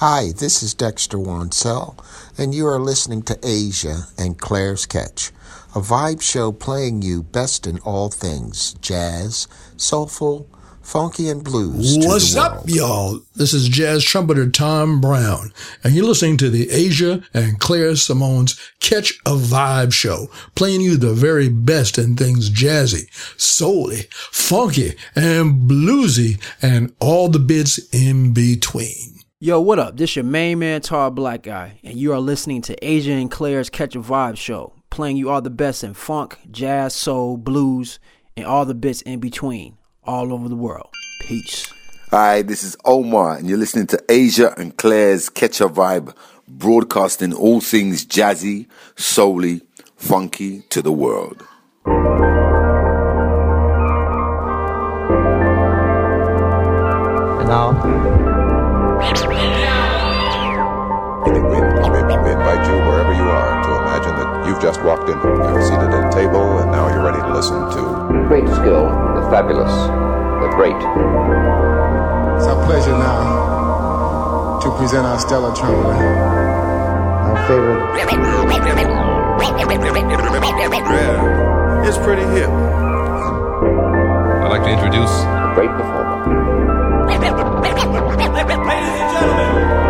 Hi, this is Dexter Wansel, and you are listening to Aja and Claire's Ketch, a vibe show playing you best in all things jazz, soulful, funky, and blues. What's up, y'all? This is jazz trumpeter Tom Browne, and you're listening to the Aja and Claire Simone's Ketch a Vibe show, playing you the very best in things jazzy, soully, funky, and bluesy, and all the bits in between. Yo, what up? This your main man, Tar Black Guy, and you are listening to Aja and Claire's Ketch a Vibe show, playing you all the best in funk, jazz, soul, blues, and all the bits in between, all over the world. Peace. Hi, this is Omar, and you're listening to Aja and Claire's Ketch a Vibe, broadcasting all things jazzy, soully, funky to the world. And now, you've just walked in. You're seated at a table, and now you're ready to listen to great skill, the fabulous, the great. It's our pleasure now to present our stellar trumpeter. Our favorite. Yeah, it's pretty hip. I'd like to introduce a great performer. Ladies and gentlemen,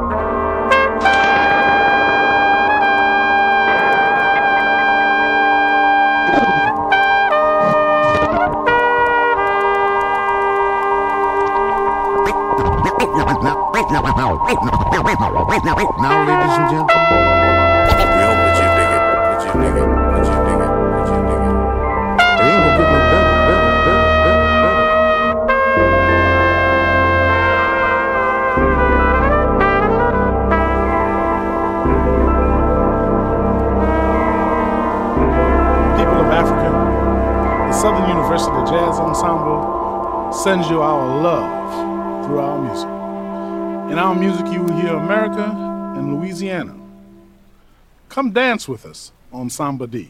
Now, ladies and gentlemen, we hope that you dig it, that you dig it, that you dig it, that you dig it. It ain't gonna get no better, better, better, better, better. People of Africa, the Southern University Jazz Ensemble sends you our love through our music. In our music, you will hear America and Louisiana. Come dance with us on Samba D.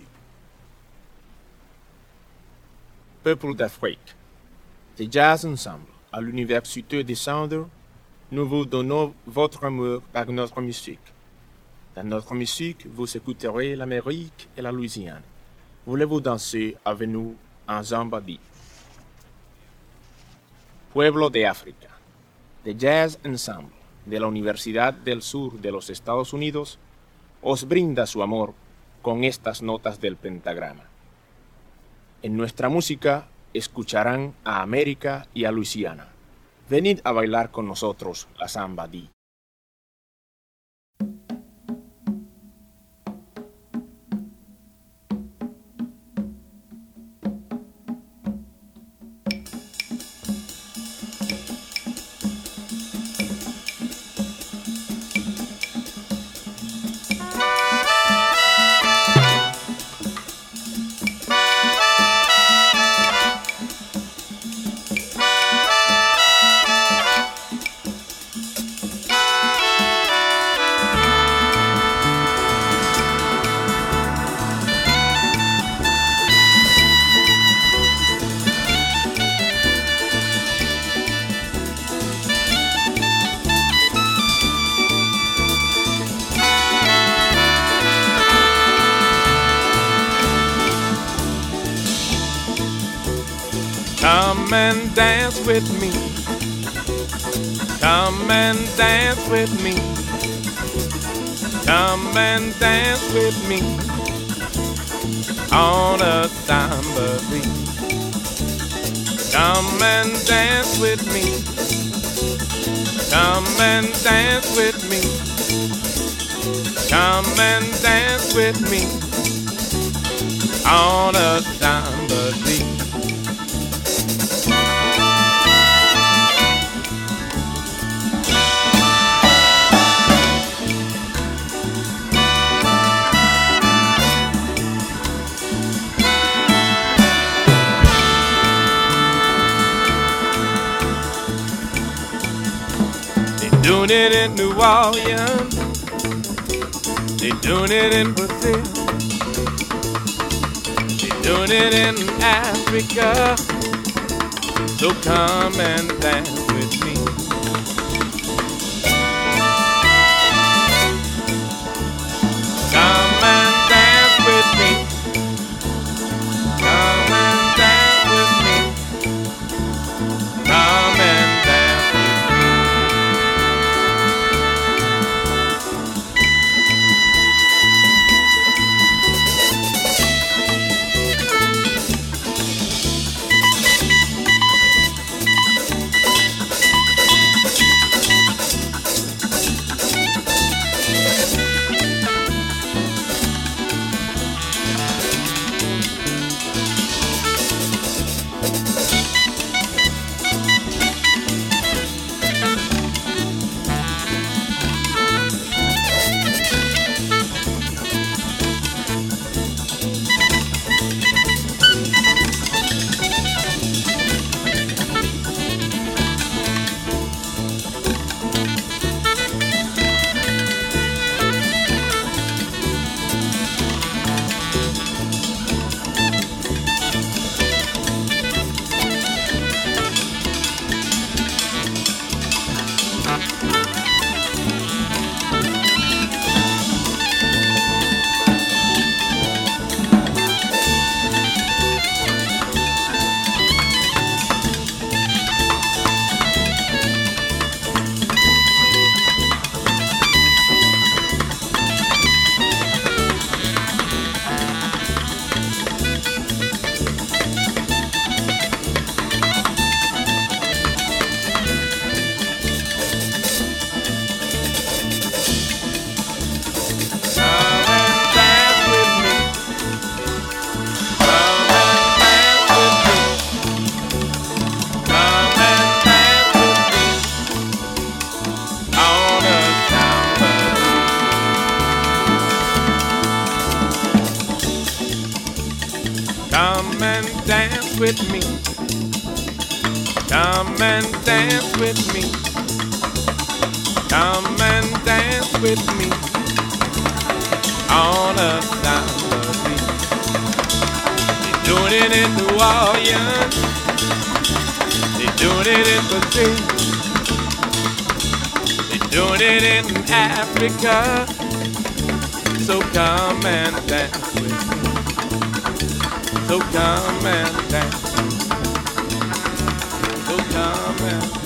Peuple d'Afrique, The Jazz Ensemble, à l'Université de Sander, nous vous donnons votre amour par notre musique. Dans notre musique, vous écouterez l'Amérique et la Louisiane. Voulez-vous danser avec nous en Zambadi? Pueblo de África, The Jazz Ensemble de la Universidad del Sur de los Estados Unidos os brinda su amor con estas notas del pentagrama. En nuestra música escucharán a América y a Luisiana. Venid a bailar con nosotros la samba di. With me. Come and dance with me. Come and dance with me on a samba beat. Come and dance with me. Come and dance with me. Come and dance with me on a samba in New Orleans. They doing it in Brazil. They're doing it in Africa. So come and dance with me. Come and dance with me. Come and dance with me on a summer beach. They're doing it in New Orleans. They're doing it in Brazil. They're doing it in Africa. So come and dance with me. So come and dance. So come and dance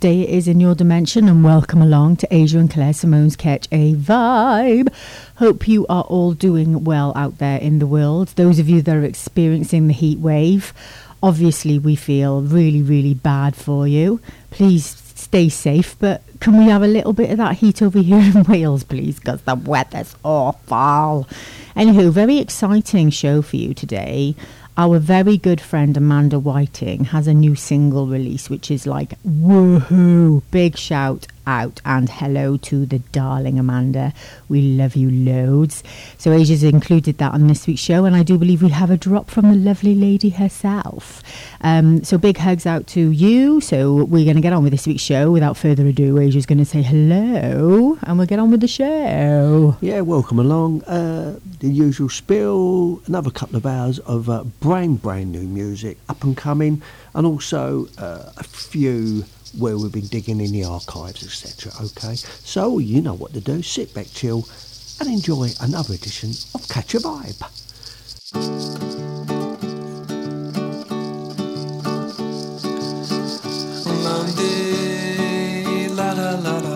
day is in your dimension, and welcome along to Aja and Claire Simone's Ketch a Vibe. Hope you are all doing well out there in the world. Those of you that are experiencing the heat wave, obviously we feel really, really bad for you. Please stay safe, but can we have a little bit of that heat over here in Wales, please? Because the weather's awful. Anywho, very exciting show for you today. Our very good friend Amanda Whiting has a new single release, which is like woohoo! Big shout out and hello to the darling Amanda. We love you loads. So Aja's included that on this week's show, and I do believe we have a drop from the lovely lady herself. Um, so big hugs out to you. So we're going to get on with this week's show. Without further ado, Aja's going to say hello, and we'll get on with the show. Yeah, welcome along. Uh, the usual spill, another couple of hours of uh, brand, brand new music, up and coming, and also uh, a few where we've been digging in the archives, etc. Okay, so you know what to do. Sit back, chill, and enjoy another edition of Ketch a Vibe. Monday, la la la la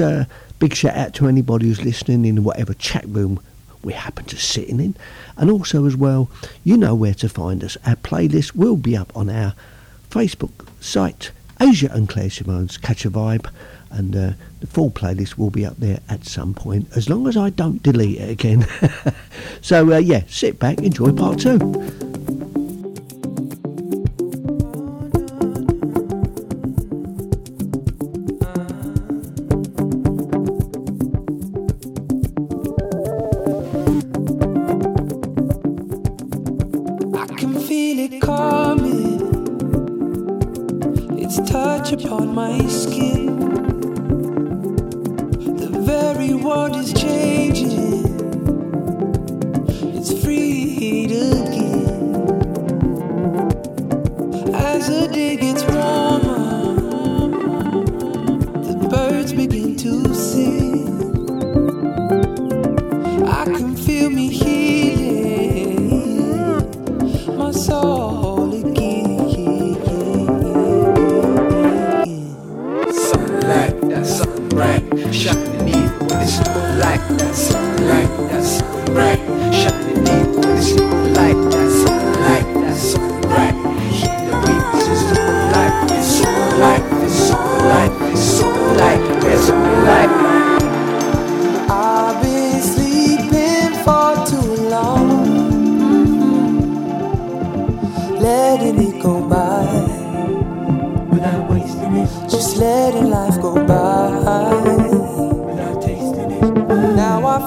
Uh, big shout out to anybody who's listening in whatever chat room we happen to sitting in, and also as well, you know where to find us. Our playlist will be up on our Facebook site, Aja and Claire Simone's Ketch a Vibe, and uh, the full playlist will be up there at some point, as long as I don't delete it again. so uh, yeah, sit back, enjoy part two.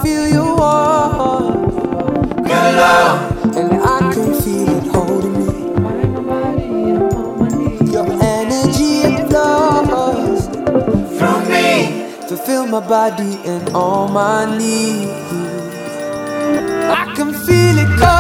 Feel your warmth, Good love, and I can feel it holding me. Your energy flows from me, fulfill my body and all my needs. I can feel it coming.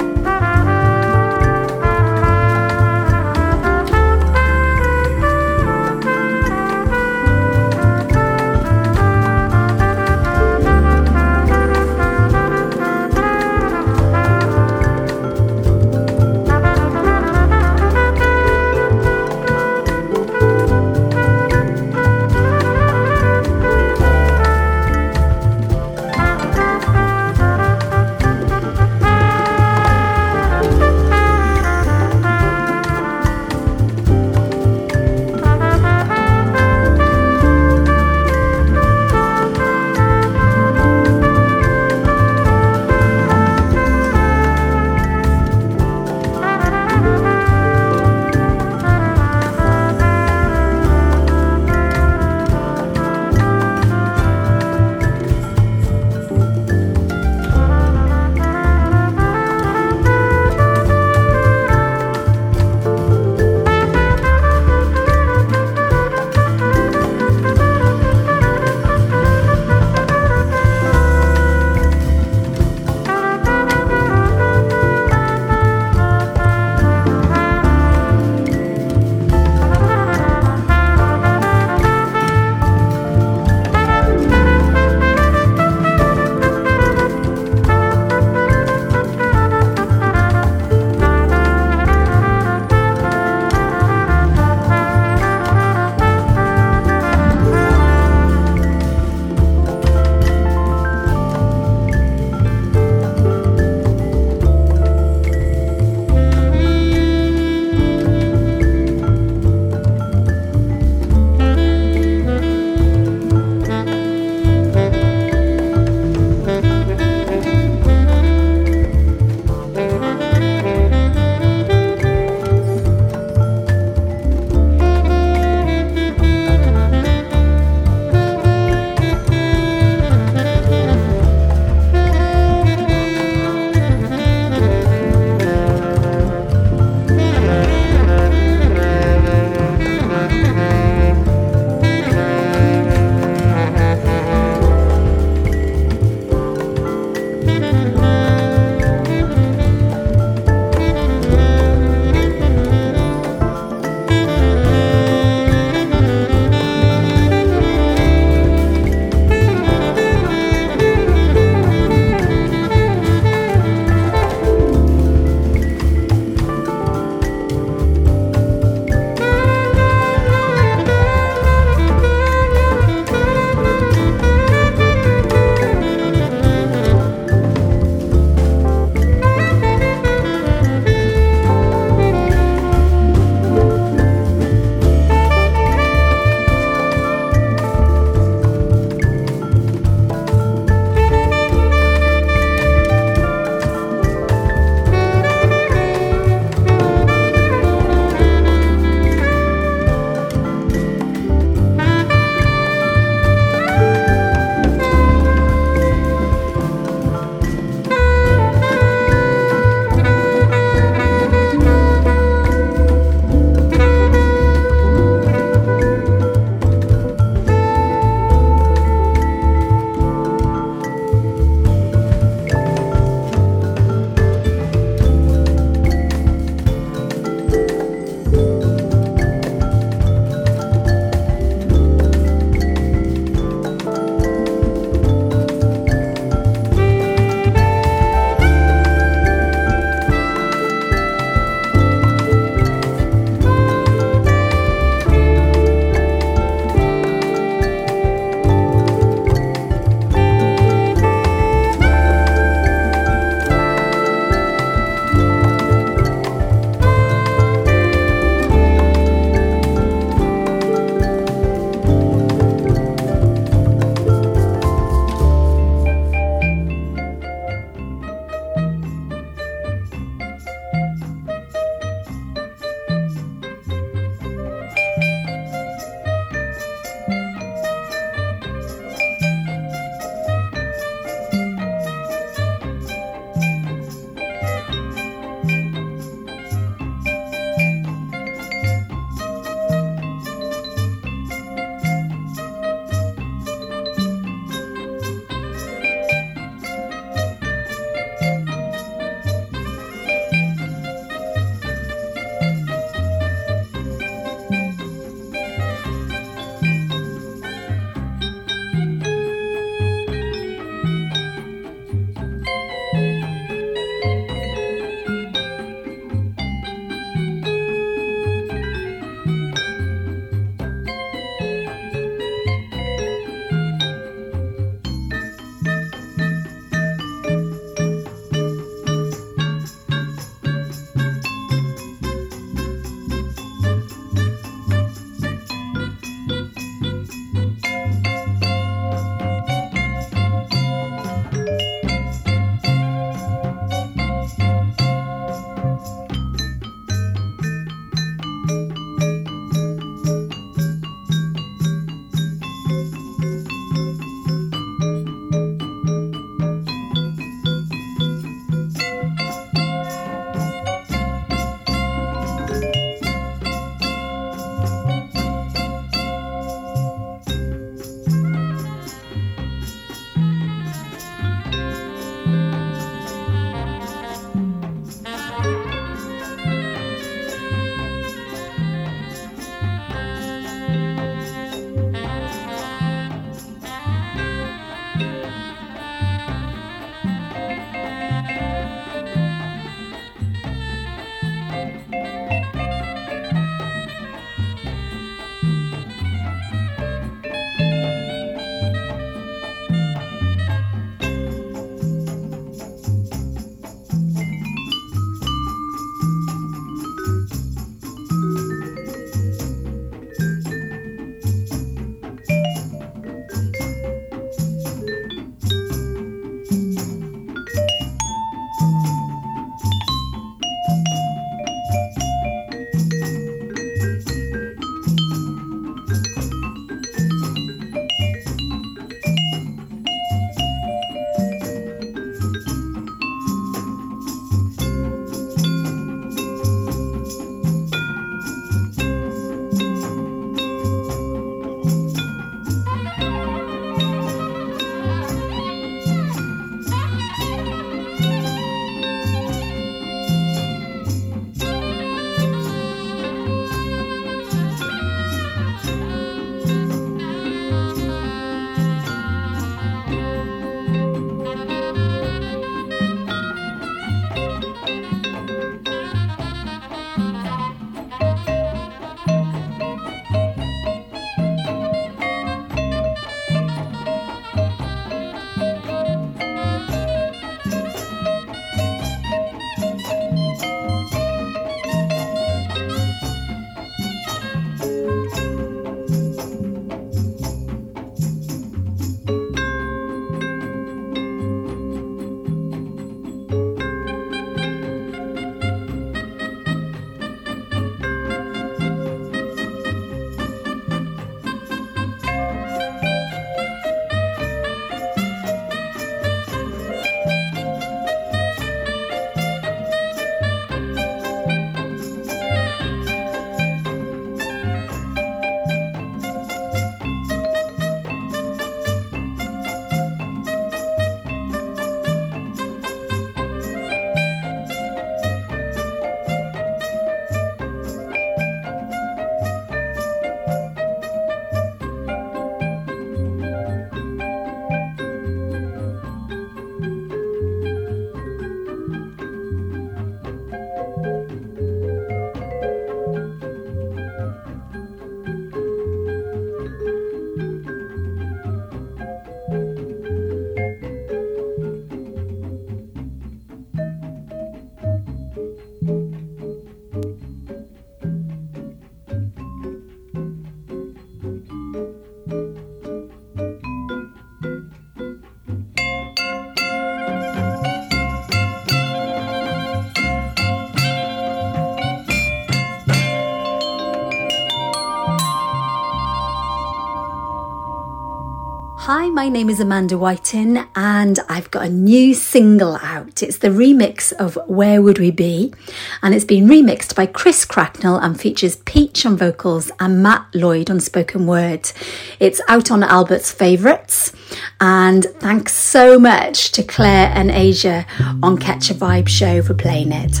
Hi, my name is Amanda Whiting, and I've got a new single out. It's the remix of Where Would We Be, and it's been remixed by Chris Cracknell and features Peach on vocals and Matt Lloyd on spoken word. It's out on Albert's Favourites, and thanks so much to Claire and Aja on Ketch a Vibe Show for playing it.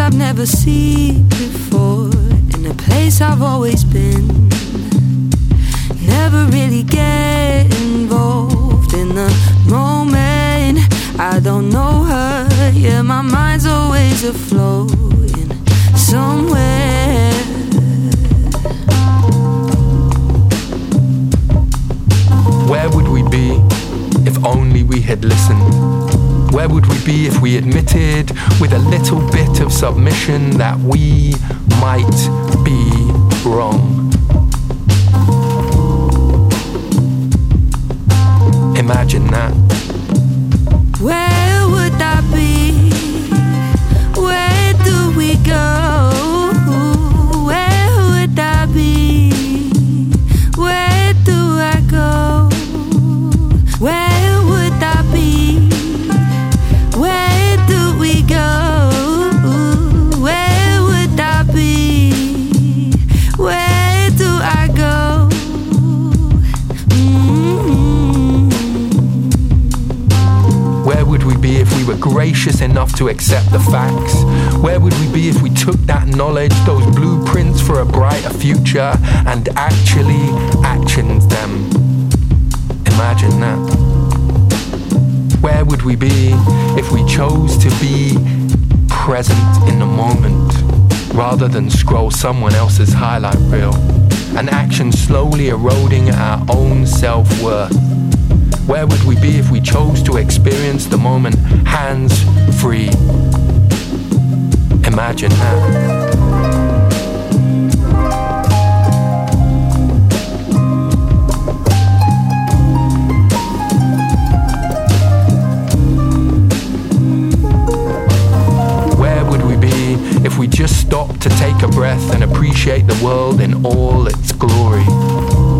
I've never seen before in a place I've always been. Never really get involved in the moment. I don't know her, yeah, my mind's always afloat somewhere. Where would we be if only we had listened? Where would we be if we admitted with a little bit of submission that we might be wrong? Imagine that. Where would that be? Where do we go? Gracious enough to accept the facts? Where would we be if we took that knowledge, those blueprints for a brighter future, and actually actioned them? Imagine that. Where would we be if we chose to be present in the moment rather than scroll someone else's highlight reel? An action slowly eroding our own self worth. Where would we be if we chose to experience the moment hands free? Imagine that. Where would we be if we just stopped to take a breath and appreciate the world in all its glory?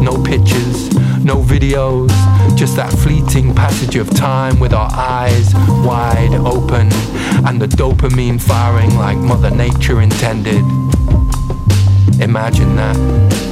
No pictures, no videos, just that fleeting passage of time with our eyes wide open and the dopamine firing like Mother Nature intended. Imagine that.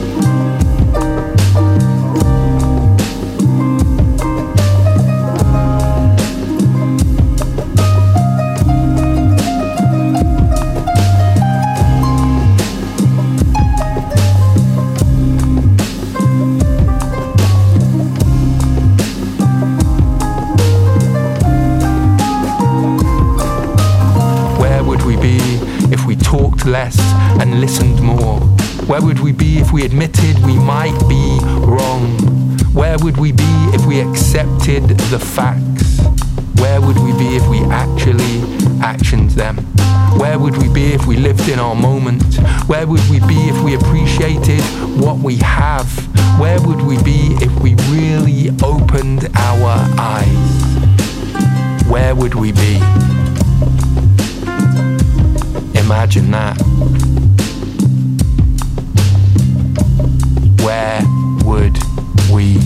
Less and listened more? Where would we be if we admitted we might be wrong? Where would we be if we accepted the facts? Where would we be if we actually actioned them? Where would we be if we lived in our moment? Where would we be if we appreciated what we have? Where would we be if we really opened our eyes? Where would we be? Imagine that. Where would we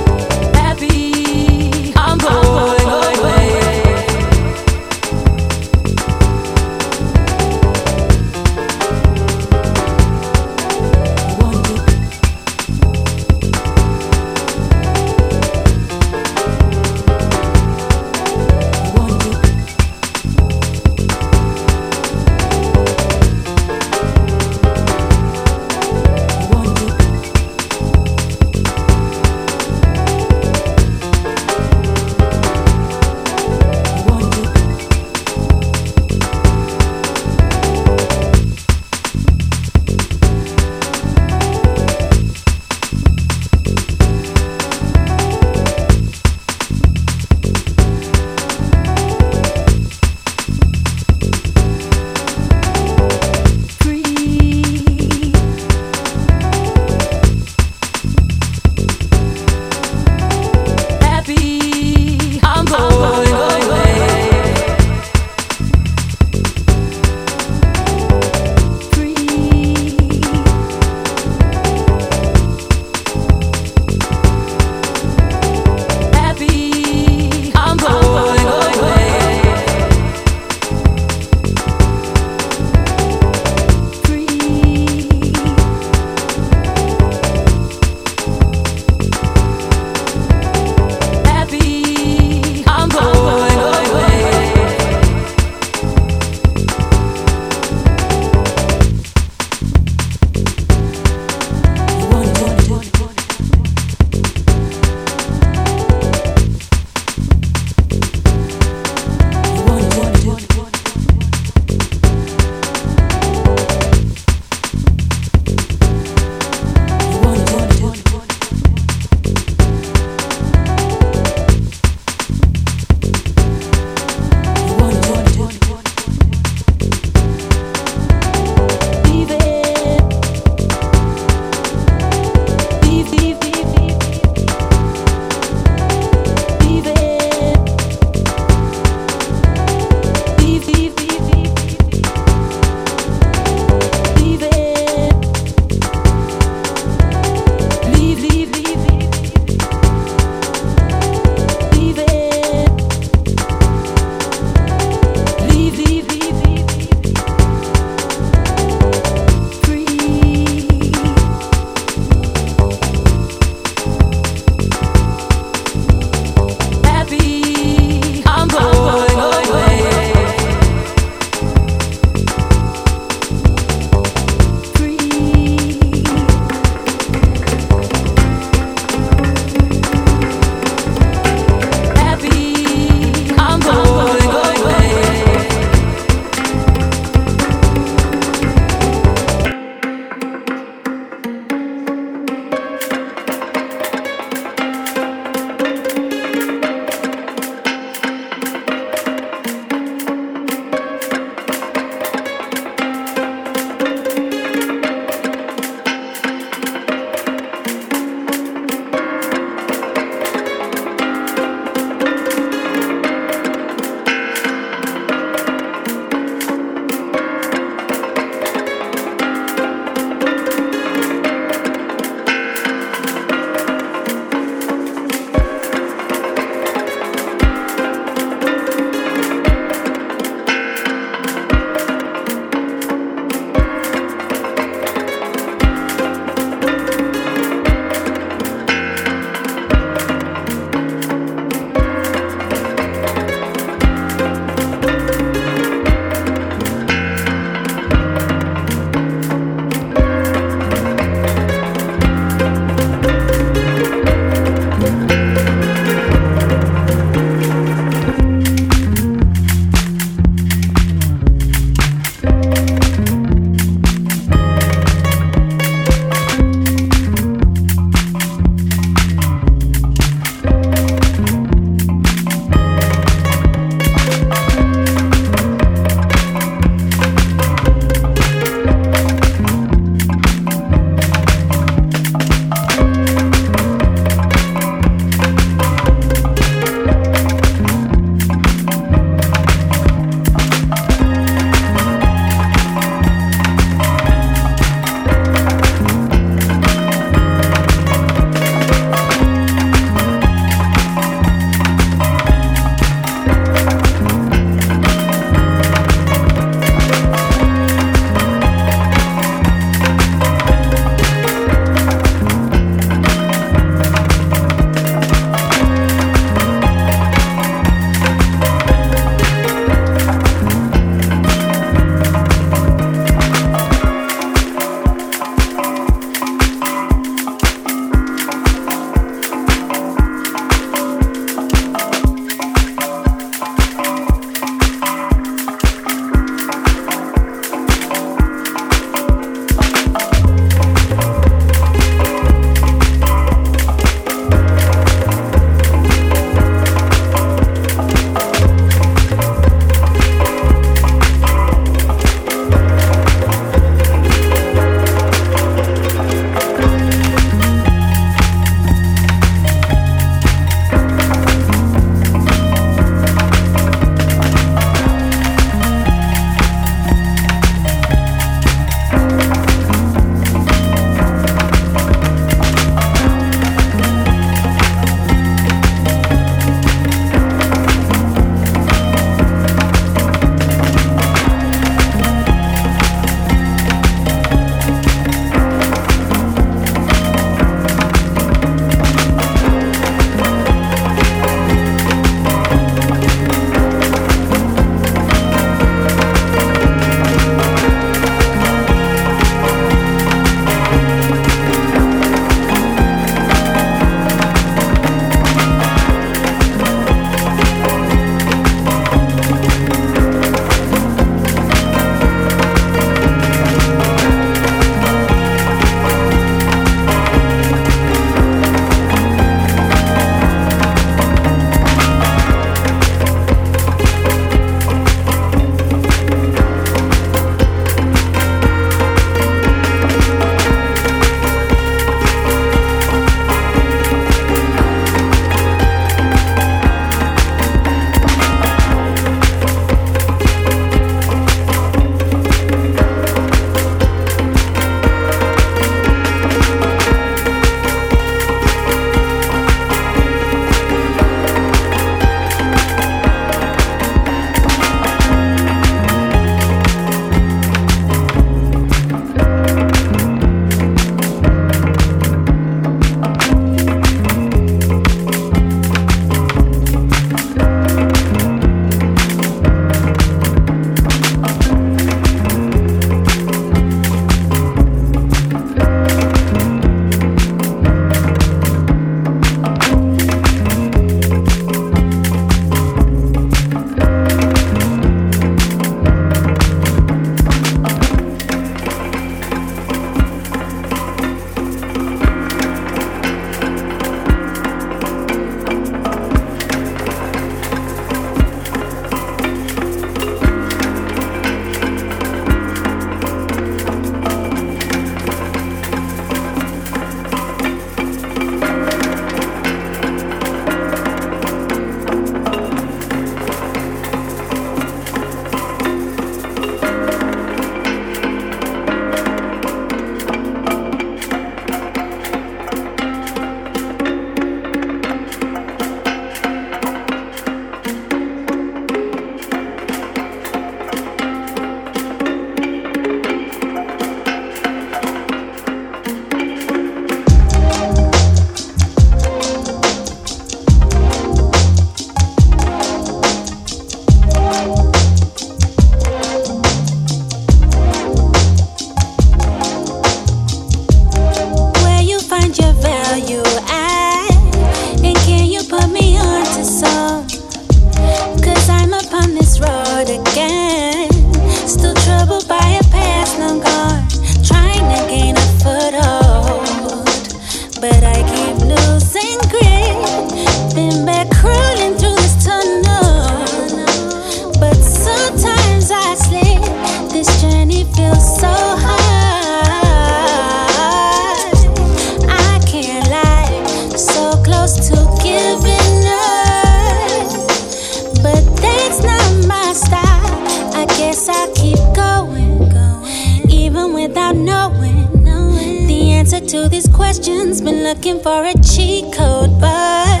for a cheat code, but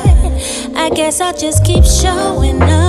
I guess I'll just keep showing up.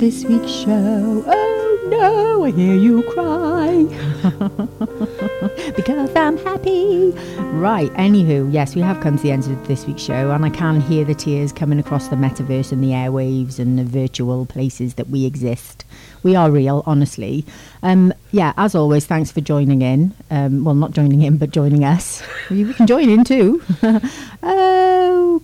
This week's show. Oh no, I hear you cry. because I'm happy. Right, anywho, yes, we have come to the end of this week's show, and I can hear the tears coming across the metaverse and the airwaves and the virtual places that we exist. We are real, honestly. Um, yeah, as always, thanks for joining in. Um, well, not joining in, but joining us. you can join in too.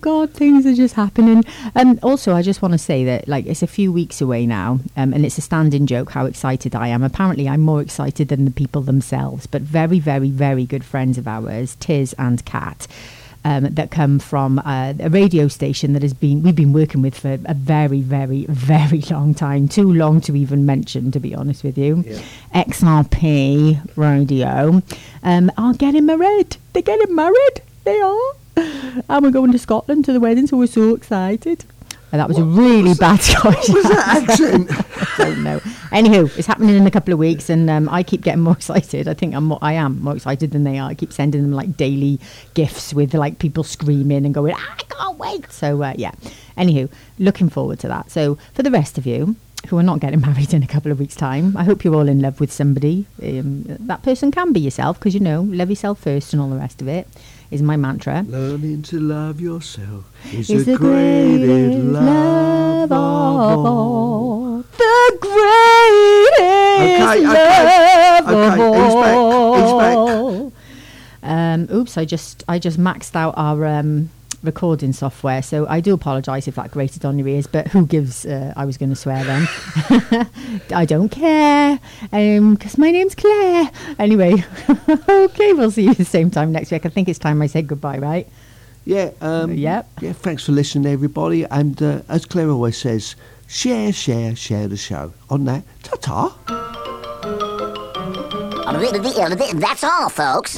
God, things are just happening. Um, also, I just want to say that like it's a few weeks away now, um, and it's a standing joke how excited I am. Apparently, I'm more excited than the people themselves. But very, very, very good friends of ours, Tiz and Kat. Um, that come from uh, a radio station that has been we've been working with for a very, very, very long time. Too long to even mention, to be honest with you. XRP Radio um, are getting married. They're getting married. They are. And we're going to Scotland to the wedding, so we're so excited. And that was a really bad Scottish was that accent? I don't know. Anywho, it's happening in a couple of weeks, and um, I keep getting more excited. I think I'm more, I am more excited than they are. I keep sending them like daily gifts with like people screaming and going, "I can't wait." So uh, yeah. Anywho, looking forward to that. So for the rest of you who are not getting married in a couple of weeks' time, I hope you're all in love with somebody. Um, that person can be yourself because you know, love yourself first and all the rest of it is my mantra. Learning to love yourself is It's the the greatest love love of all. The greatest Okay, okay, love okay, of he's back, he's back. Um, oops, I just I just maxed out our um, recording software, so I do apologise if that grated on your ears. But who gives? Uh, I was going to swear then. I don't care, because my name's Claire. Anyway, okay, we'll see you the same time next week. I think it's time I said goodbye, right? Yeah, um, Yep. Yeah, thanks for listening, everybody. And uh, as Claire always says, share, share, share the show. On that, ta ta. That's all, folks.